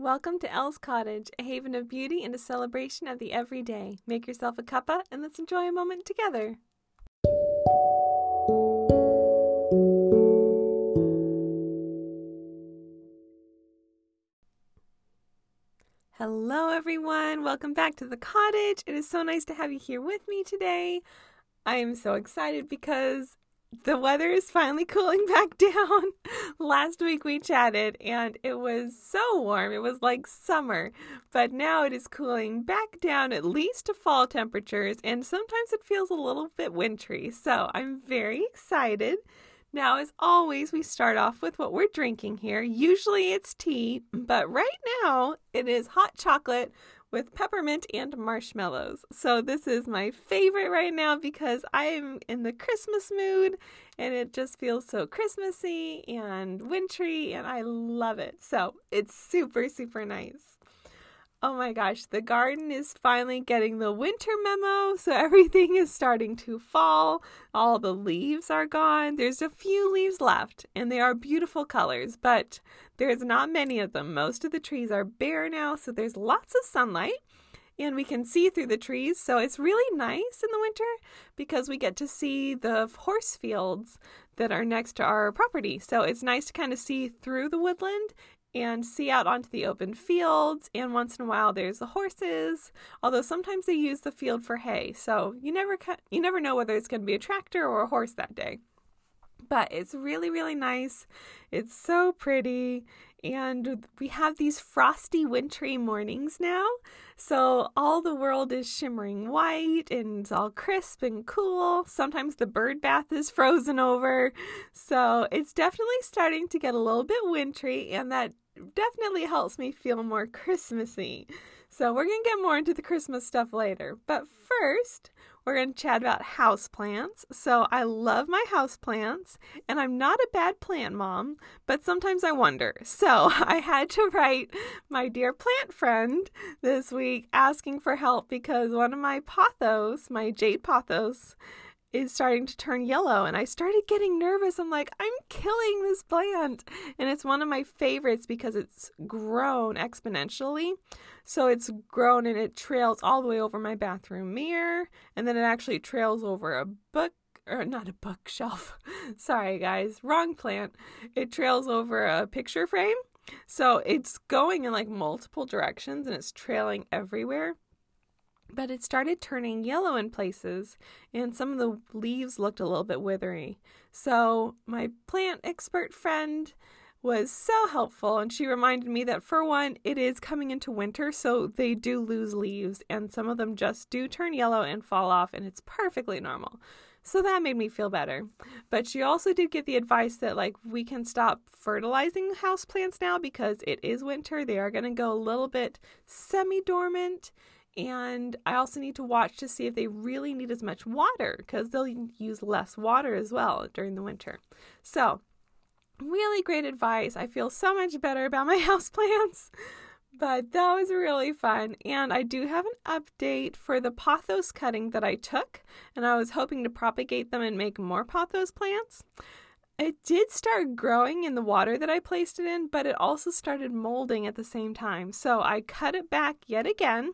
Welcome to Elle's Cottage, a haven of beauty and a celebration of the everyday. Make yourself a cuppa and let's enjoy a moment together. Hello, everyone. Welcome back to the cottage. It is so nice to have you here with me today. I am so excited because the weather is finally cooling back down. Last week we chatted and it was so warm. It was like summer. But now it is cooling back down at least to fall temperatures and sometimes it feels a little bit wintry. So I'm very excited. Now, as always, we start off with what we're drinking here. Usually it's tea, but right now it is hot chocolate with peppermint and marshmallows. So this is my favorite right now because I am in the Christmas mood and it just feels so Christmassy and wintry and I love it. So it's super, super nice. Oh my gosh, the garden is finally getting the winter memo, so everything is starting to fall. All the leaves are gone. There's a few leaves left, and they are beautiful colors, but there's not many of them. Most of the trees are bare now, so there's lots of sunlight, and we can see through the trees. So it's really nice in the winter because we get to see the horse fields that are next to our property. So it's nice to kind of see through the woodland and see out onto the open fields. And once in a while, there's the horses. Although sometimes they use the field for hay, so you never ca- you never know whether it's going to be a tractor or a horse that day. But it's really really nice. It's so pretty. And we have these frosty, wintry mornings now. So all the world is shimmering white and it's all crisp and cool. Sometimes the bird bath is frozen over. So it's definitely starting to get a little bit wintry, and that definitely helps me feel more Christmassy. So we're going to get more into the Christmas stuff later. But first, we're going to chat about houseplants. So I love my houseplants, and I'm not a bad plant mom, but sometimes I wonder. So I had to write my dear plant friend this week asking for help because one of my pothos, my jade pothos, is starting to turn yellow and I started getting nervous. I'm like, I'm killing this plant. And it's one of my favorites because it's grown exponentially. So it's grown and it trails all the way over my bathroom mirror and then it actually trails over a book or not a bookshelf. Sorry guys, wrong plant. It trails over a picture frame. So it's going in like multiple directions and it's trailing everywhere but it started turning yellow in places, and some of the leaves looked a little bit withery. So, my plant expert friend was so helpful, and she reminded me that for one, it is coming into winter, so they do lose leaves, and some of them just do turn yellow and fall off, and it's perfectly normal. So that made me feel better. But she also did give the advice that like we can stop fertilizing house plants now because it is winter. They are going to go a little bit semi-dormant and I also need to watch to see if they really need as much water because they'll use less water as well during the winter. So, really great advice. I feel so much better about my houseplants. But that was really fun. And I do have an update for the pothos cutting that I took, and I was hoping to propagate them and make more pothos plants. It did start growing in the water that I placed it in, but it also started molding at the same time. So I cut it back yet again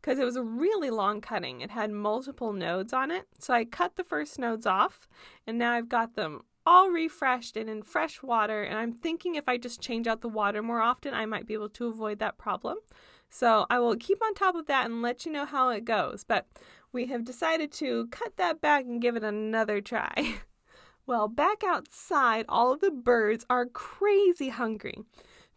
because it was a really long cutting. It had multiple nodes on it. So I cut the first nodes off, and now I've got them all refreshed and in fresh water. And I'm thinking if I just change out the water more often, I might be able to avoid that problem. So I will keep on top of that and let you know how it goes. But we have decided to cut that back and give it another try. Well, back outside, all of the birds are crazy hungry.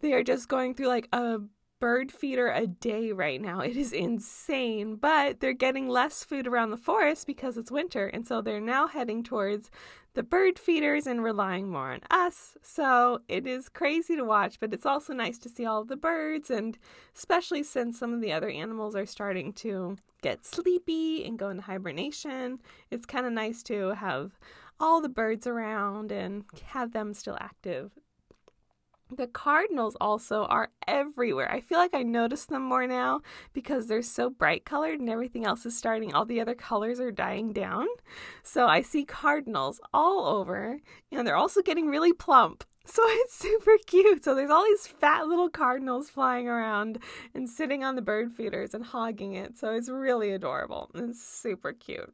They are just going through like a bird feeder a day right now. It is insane, but they're getting less food around the forest because it's winter, and so they're now heading towards the bird feeders and relying more on us. So it is crazy to watch, but it's also nice to see all of the birds, and especially since some of the other animals are starting to get sleepy and go into hibernation, it's kind of nice to have all the birds around and have them still active. The cardinals also are everywhere. I feel like I notice them more now because they're so bright colored and everything else is starting, all the other colors are dying down. So I see cardinals all over and they're also getting really plump. So it's super cute. So there's all these fat little cardinals flying around and sitting on the bird feeders and hogging it. So it's really adorable. It's super cute.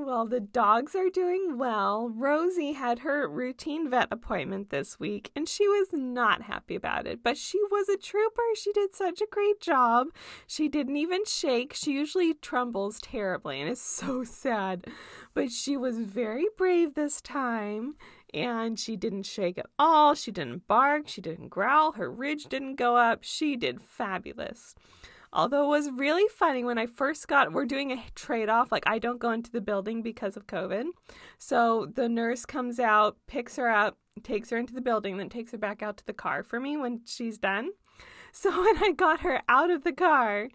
Well, the dogs are doing well. Rosie had her routine vet appointment this week and she was not happy about it, but she was a trooper. She did such a great job. She didn't even shake. She usually trembles terribly and is so sad, but she was very brave this time and she didn't shake at all. She didn't bark. She didn't growl. Her ridge didn't go up. She did fabulous. Although it was really funny when I first got, we're doing a trade off. Like, I don't go into the building because of COVID. So the nurse comes out, picks her up, takes her into the building, then takes her back out to the car for me when she's done. So when I got her out of the car,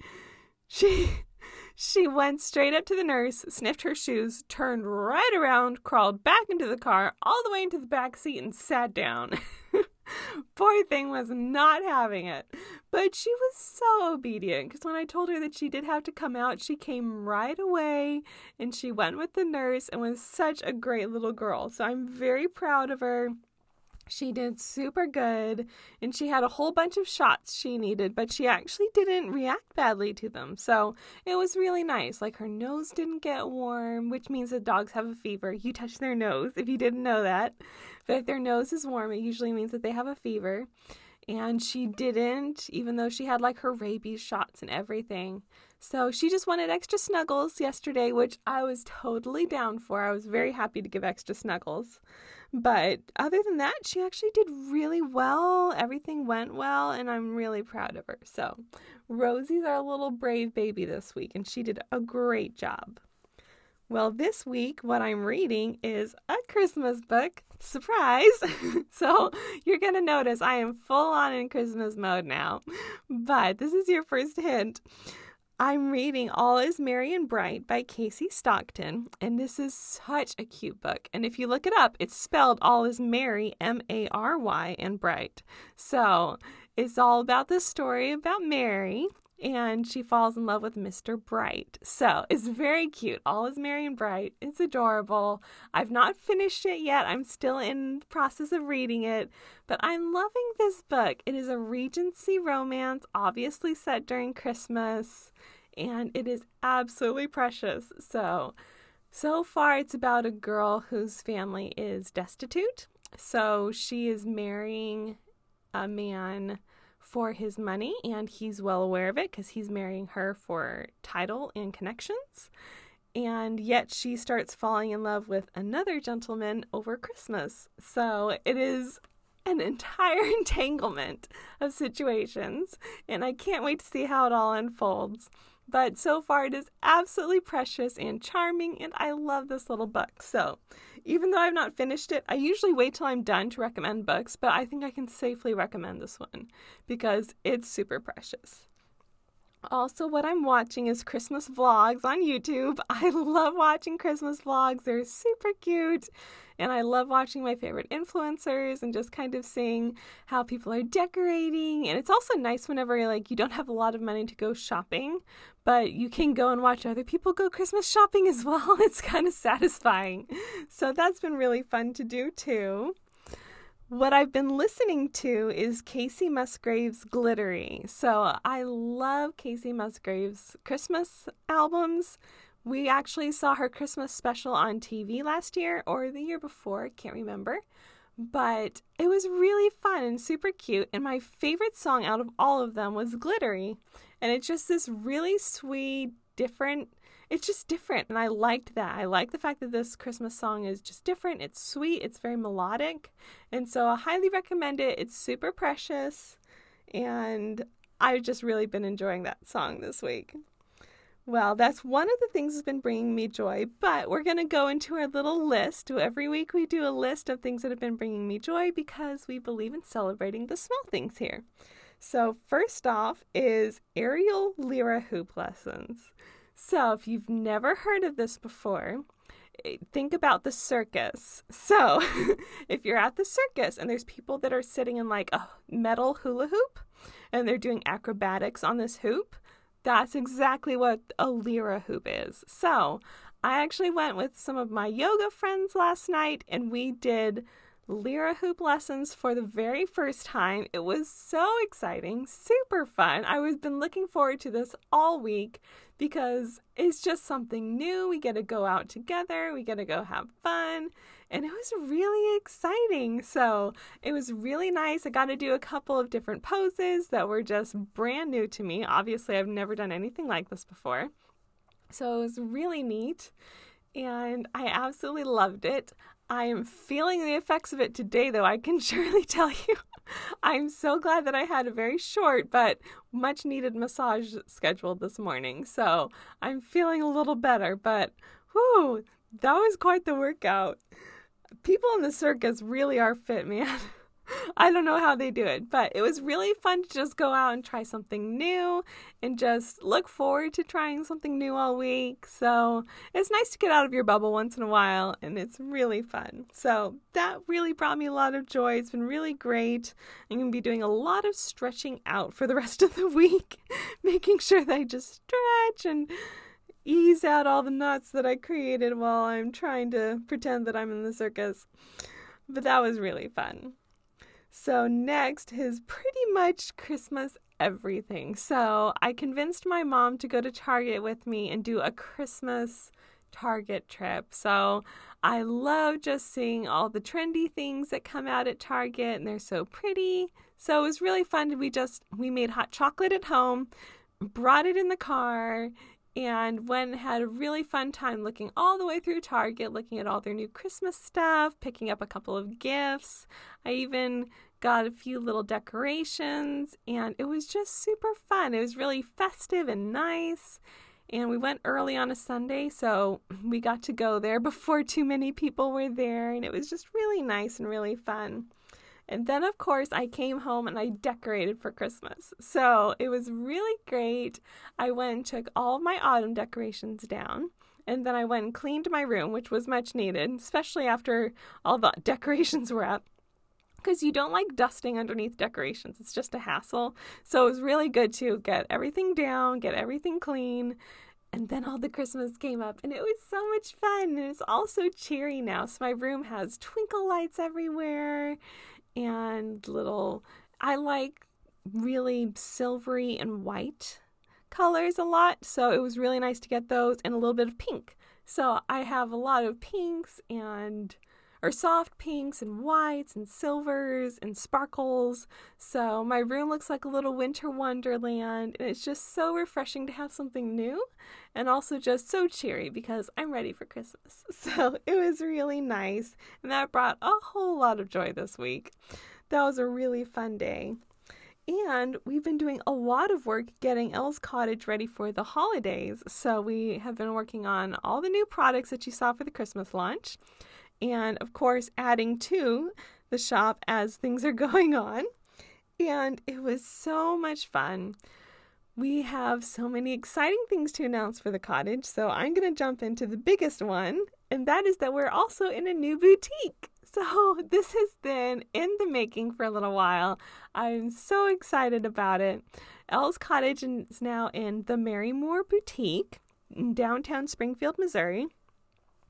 she. She went straight up to the nurse, sniffed her shoes, turned right around, crawled back into the car, all the way into the back seat, and sat down. Poor thing was not having it. But she was so obedient because when I told her that she did have to come out, she came right away and she went with the nurse and was such a great little girl. So I'm very proud of her. She did super good and she had a whole bunch of shots she needed, but she actually didn't react badly to them. So it was really nice. Like her nose didn't get warm, which means that dogs have a fever. You touch their nose if you didn't know that. But if their nose is warm, it usually means that they have a fever. And she didn't, even though she had like her rabies shots and everything. So she just wanted extra snuggles yesterday, which I was totally down for. I was very happy to give extra snuggles. But other than that, she actually did really well. Everything went well, and I'm really proud of her. So, Rosie's our little brave baby this week, and she did a great job. Well, this week, what I'm reading is a Christmas book. Surprise! so, you're going to notice I am full on in Christmas mode now. But this is your first hint. I'm reading All Is Merry and Bright by Kasey Stockton, and this is such a cute book. And if you look it up, it's spelled All Is Merry, M A R Y, and Bright. So it's all about the story about Mary, and she falls in love with Mr. Bright. So it's very cute. All is merry and bright. It's adorable. I've not finished it yet. I'm still in the process of reading it, but I'm loving this book. It is a Regency romance, obviously set during Christmas and it is absolutely precious. So, so far, it's about a girl whose family is destitute. So, she is marrying a man for his money, and he's well aware of it because he's marrying her for title and connections. And yet, she starts falling in love with another gentleman over Christmas. So, it is an entire entanglement of situations, and I can't wait to see how it all unfolds. But so far, it is absolutely precious and charming, and I love this little book. So, even though I've not finished it, I usually wait till I'm done to recommend books, but I think I can safely recommend this one because it's super precious. Also, what I'm watching is Christmas vlogs on YouTube. I love watching Christmas vlogs, they're super cute. And I love watching my favorite influencers and just kind of seeing how people are decorating. And it's also nice whenever like you don't have a lot of money to go shopping, but you can go and watch other people go Christmas shopping as well. It's kind of satisfying. So that's been really fun to do too. What I've been listening to is Kacey Musgraves' Glittery. So I love Kacey Musgraves' Christmas albums. We actually saw her Christmas special on TV last year or the year before, can't remember. But it was really fun and super cute. And my favorite song out of all of them was Glittery. And it's just this really sweet, different it's just different and I liked that. I like the fact that this Christmas song is just different. It's sweet, it's very melodic. And so I highly recommend it. It's super precious and I've just really been enjoying that song this week. Well, that's one of the things that's been bringing me joy, but we're going to go into our little list. Every week we do a list of things that have been bringing me joy because we believe in celebrating the small things here. So, first off is aerial lyra hoop lessons. So, if you've never heard of this before, eh, think about the circus. So, if you're at the circus and there's people that are sitting in like a metal hula hoop and they're doing acrobatics on this hoop, that's exactly what a lyra hoop is. So, I actually went with some of my yoga friends last night and we did lyra hoop lessons for the very first time. It was so exciting, super fun. I was been looking forward to this all week because it's just something new. We get to go out together, we get to go have fun, and it was really exciting. So, it was really nice. I got to do a couple of different poses that were just brand new to me. Obviously, I've never done anything like this before. So, it was really neat and I absolutely loved it. I am feeling the effects of it today, though, I can surely tell you. I'm so glad that I had a very short but much needed massage scheduled this morning. So I'm feeling a little better, but whew, that was quite the workout. People in the circus really are fit, man. I don't know how they do it, but it was really fun to just go out and try something new and just look forward to trying something new all week. So it's nice to get out of your bubble once in a while, and it's really fun. So that really brought me a lot of joy. It's been really great. I'm going to be doing a lot of stretching out for the rest of the week, making sure that I just stretch and ease out all the knots that I created while I'm trying to pretend that I'm in the circus. But that was really fun. So, next is pretty much Christmas everything. So, I convinced my mom to go to Target with me and do a Christmas Target trip. So, I love just seeing all the trendy things that come out at Target and they're so pretty. So, it was really fun. We just we made hot chocolate at home, brought it in the car, and went had a really fun time looking all the way through Target, looking at all their new Christmas stuff, picking up a couple of gifts. I even got a few little decorations, and it was just super fun. It was really festive and nice. And we went early on a Sunday, so we got to go there before too many people were there, and it was just really nice and really fun. And then, of course, I came home and I decorated for Christmas. So it was really great. I went and took all my autumn decorations down. And then I went and cleaned my room, which was much needed, especially after all the decorations were up. Because you don't like dusting underneath decorations, it's just a hassle. So it was really good to get everything down, get everything clean. And then all the Christmas came up, and it was so much fun. And it's also cheery now. So my room has twinkle lights everywhere and little. I like really silvery and white colors a lot, so it was really nice to get those and a little bit of pink. So I have a lot of pinks and or soft pinks and whites and silvers and sparkles. So my room looks like a little winter wonderland and it's just so refreshing to have something new and also just so cheery because I'm ready for Christmas. So it was really nice and that brought a whole lot of joy this week. That was a really fun day. And we've been doing a lot of work getting Elle's Cottage ready for the holidays. So we have been working on all the new products that you saw for the Christmas launch and of course adding to the shop as things are going on. And it was so much fun. We have so many exciting things to announce for the cottage, so I'm going to jump into the biggest one, and that is that we're also in a new boutique. So, this has been in the making for a little while. I'm so excited about it. Elle's Cottage is now in the Mary Moore Boutique in downtown Springfield, Missouri.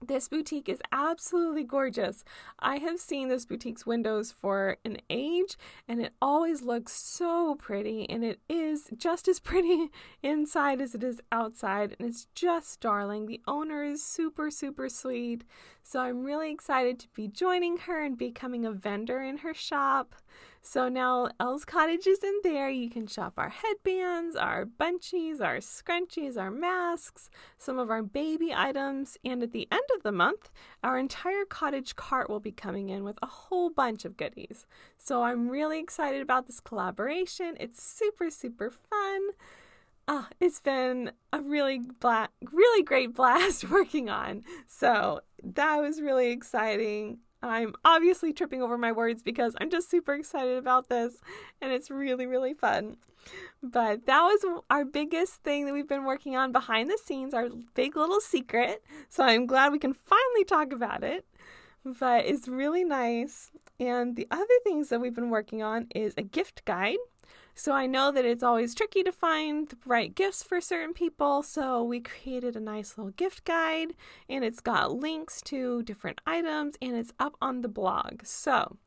This boutique is absolutely gorgeous. I have seen this boutique's windows for an age and it always looks so pretty and it is just as pretty inside as it is outside and it's just darling. The owner is super super sweet. So I'm really excited to be joining her and becoming a vendor in her shop. So now Elle's Cottage is in there. You can shop our headbands, our bunchies, our scrunchies, our masks, some of our baby items, and at the end of the month, our entire cottage cart will be coming in with a whole bunch of goodies. So I'm really excited about this collaboration. It's super, super fun. Ah, it's been a really bla- really great blast working on. So that was really exciting. I'm obviously tripping over my words because I'm just super excited about this and it's really, really fun. But that was our biggest thing that we've been working on behind the scenes, our big little secret. So I'm glad we can finally talk about it. But it's really nice. And the other things that we've been working on is a gift guide. So I know that it's always tricky to find the right gifts for certain people, so we created a nice little gift guide and it's got links to different items and it's up on the blog. So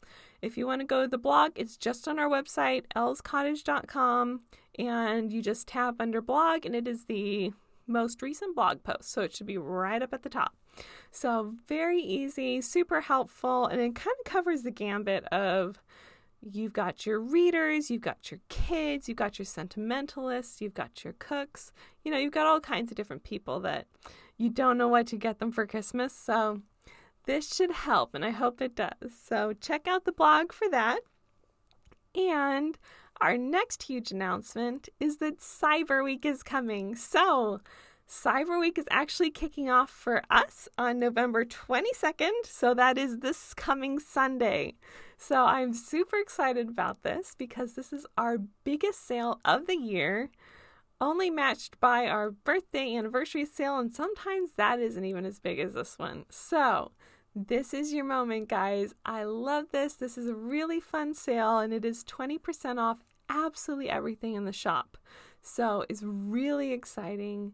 if you want to go to the blog, it's just on our website, elscottage.com, and you just tap under blog and it is the most recent blog post, so it should be right up at the top. So, very easy, super helpful, and it kind of covers the gambit of You've got your readers, you've got your kids, you've got your sentimentalists, you've got your cooks. You know, you've got all kinds of different people that you don't know what to get them for Christmas. So this should help, and I hope it does. So check out the blog for that. And our next huge announcement is that Cyber Week is coming. So Cyber Week is actually kicking off for us on November 22nd. So that is this coming Sunday. So I'm super excited about this because this is our biggest sale of the year, only matched by our birthday anniversary sale, and sometimes that isn't even as big as this one. So this is your moment, guys. I love this. This is a really fun sale, and it is 20% off absolutely everything in the shop. So it's really exciting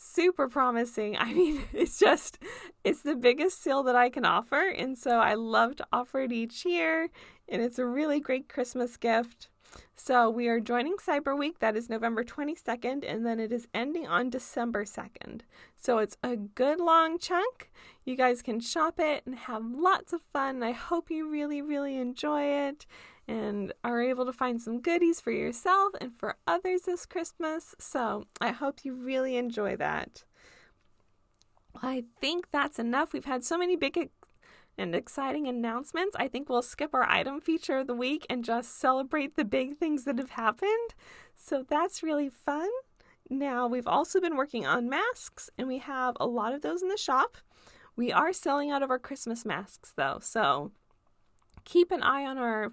super promising. I mean, it's just it's the biggest sale that I can offer, and so I love to offer it each year, and it's a really great Christmas gift. So we are joining Cyber Week. That is November 22nd, and then it is ending on December 2nd. So it's a good long chunk. You guys can shop it and have lots of fun. I hope you really, really enjoy it and are able to find some goodies for yourself and for others this Christmas. So I hope you really enjoy that. I think that's enough. We've had so many big and exciting announcements. I think we'll skip our item feature of the week and just celebrate the big things that have happened. So that's really fun. Now, we've also been working on masks, and we have a lot of those in the shop. We are selling out of our Christmas masks, though, so keep an eye on our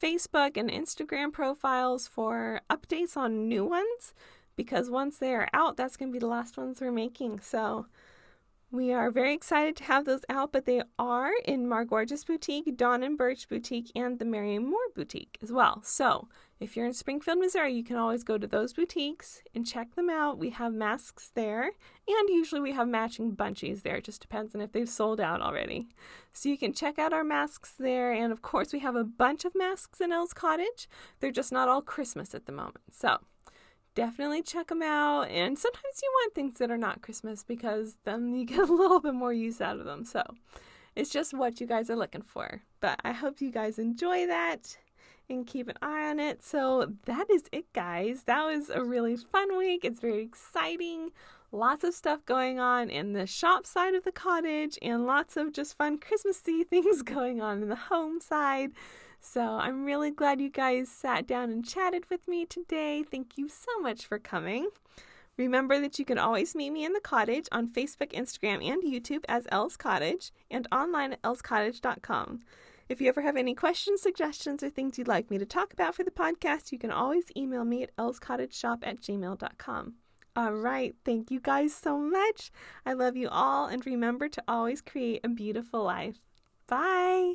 Facebook and Instagram profiles for updates on new ones because once they are out, that's going to be the last ones we're making. So we are very excited to have those out, but they are in Margorgeous Boutique, Dawn and Birch Boutique, and the Marion Moore Boutique as well. So if you're in Springfield, Missouri, you can always go to those boutiques and check them out. We have masks there, and usually we have matching bunchies there. It just depends on if they've sold out already. So you can check out our masks there, and of course, we have a bunch of masks in Elle's Cottage. They're just not all Christmas at the moment. So definitely check them out. And sometimes you want things that are not Christmas because then you get a little bit more use out of them. So it's just what you guys are looking for. But I hope you guys enjoy that and keep an eye on it. So that is it, guys. That was a really fun week. It's very exciting. Lots of stuff going on in the shop side of the cottage, and lots of just fun Christmassy things going on in the home side. So I'm really glad you guys sat down and chatted with me today. Thank you so much for coming. Remember that you can always meet me in the cottage on Facebook, Instagram, and YouTube as Elle's Cottage and online at ellscottage.com. If you ever have any questions, suggestions, or things you'd like me to talk about for the podcast, you can always email me at elscottageshop at gmail.com. All right, thank you guys so much. I love you all, and remember to always create a beautiful life. Bye.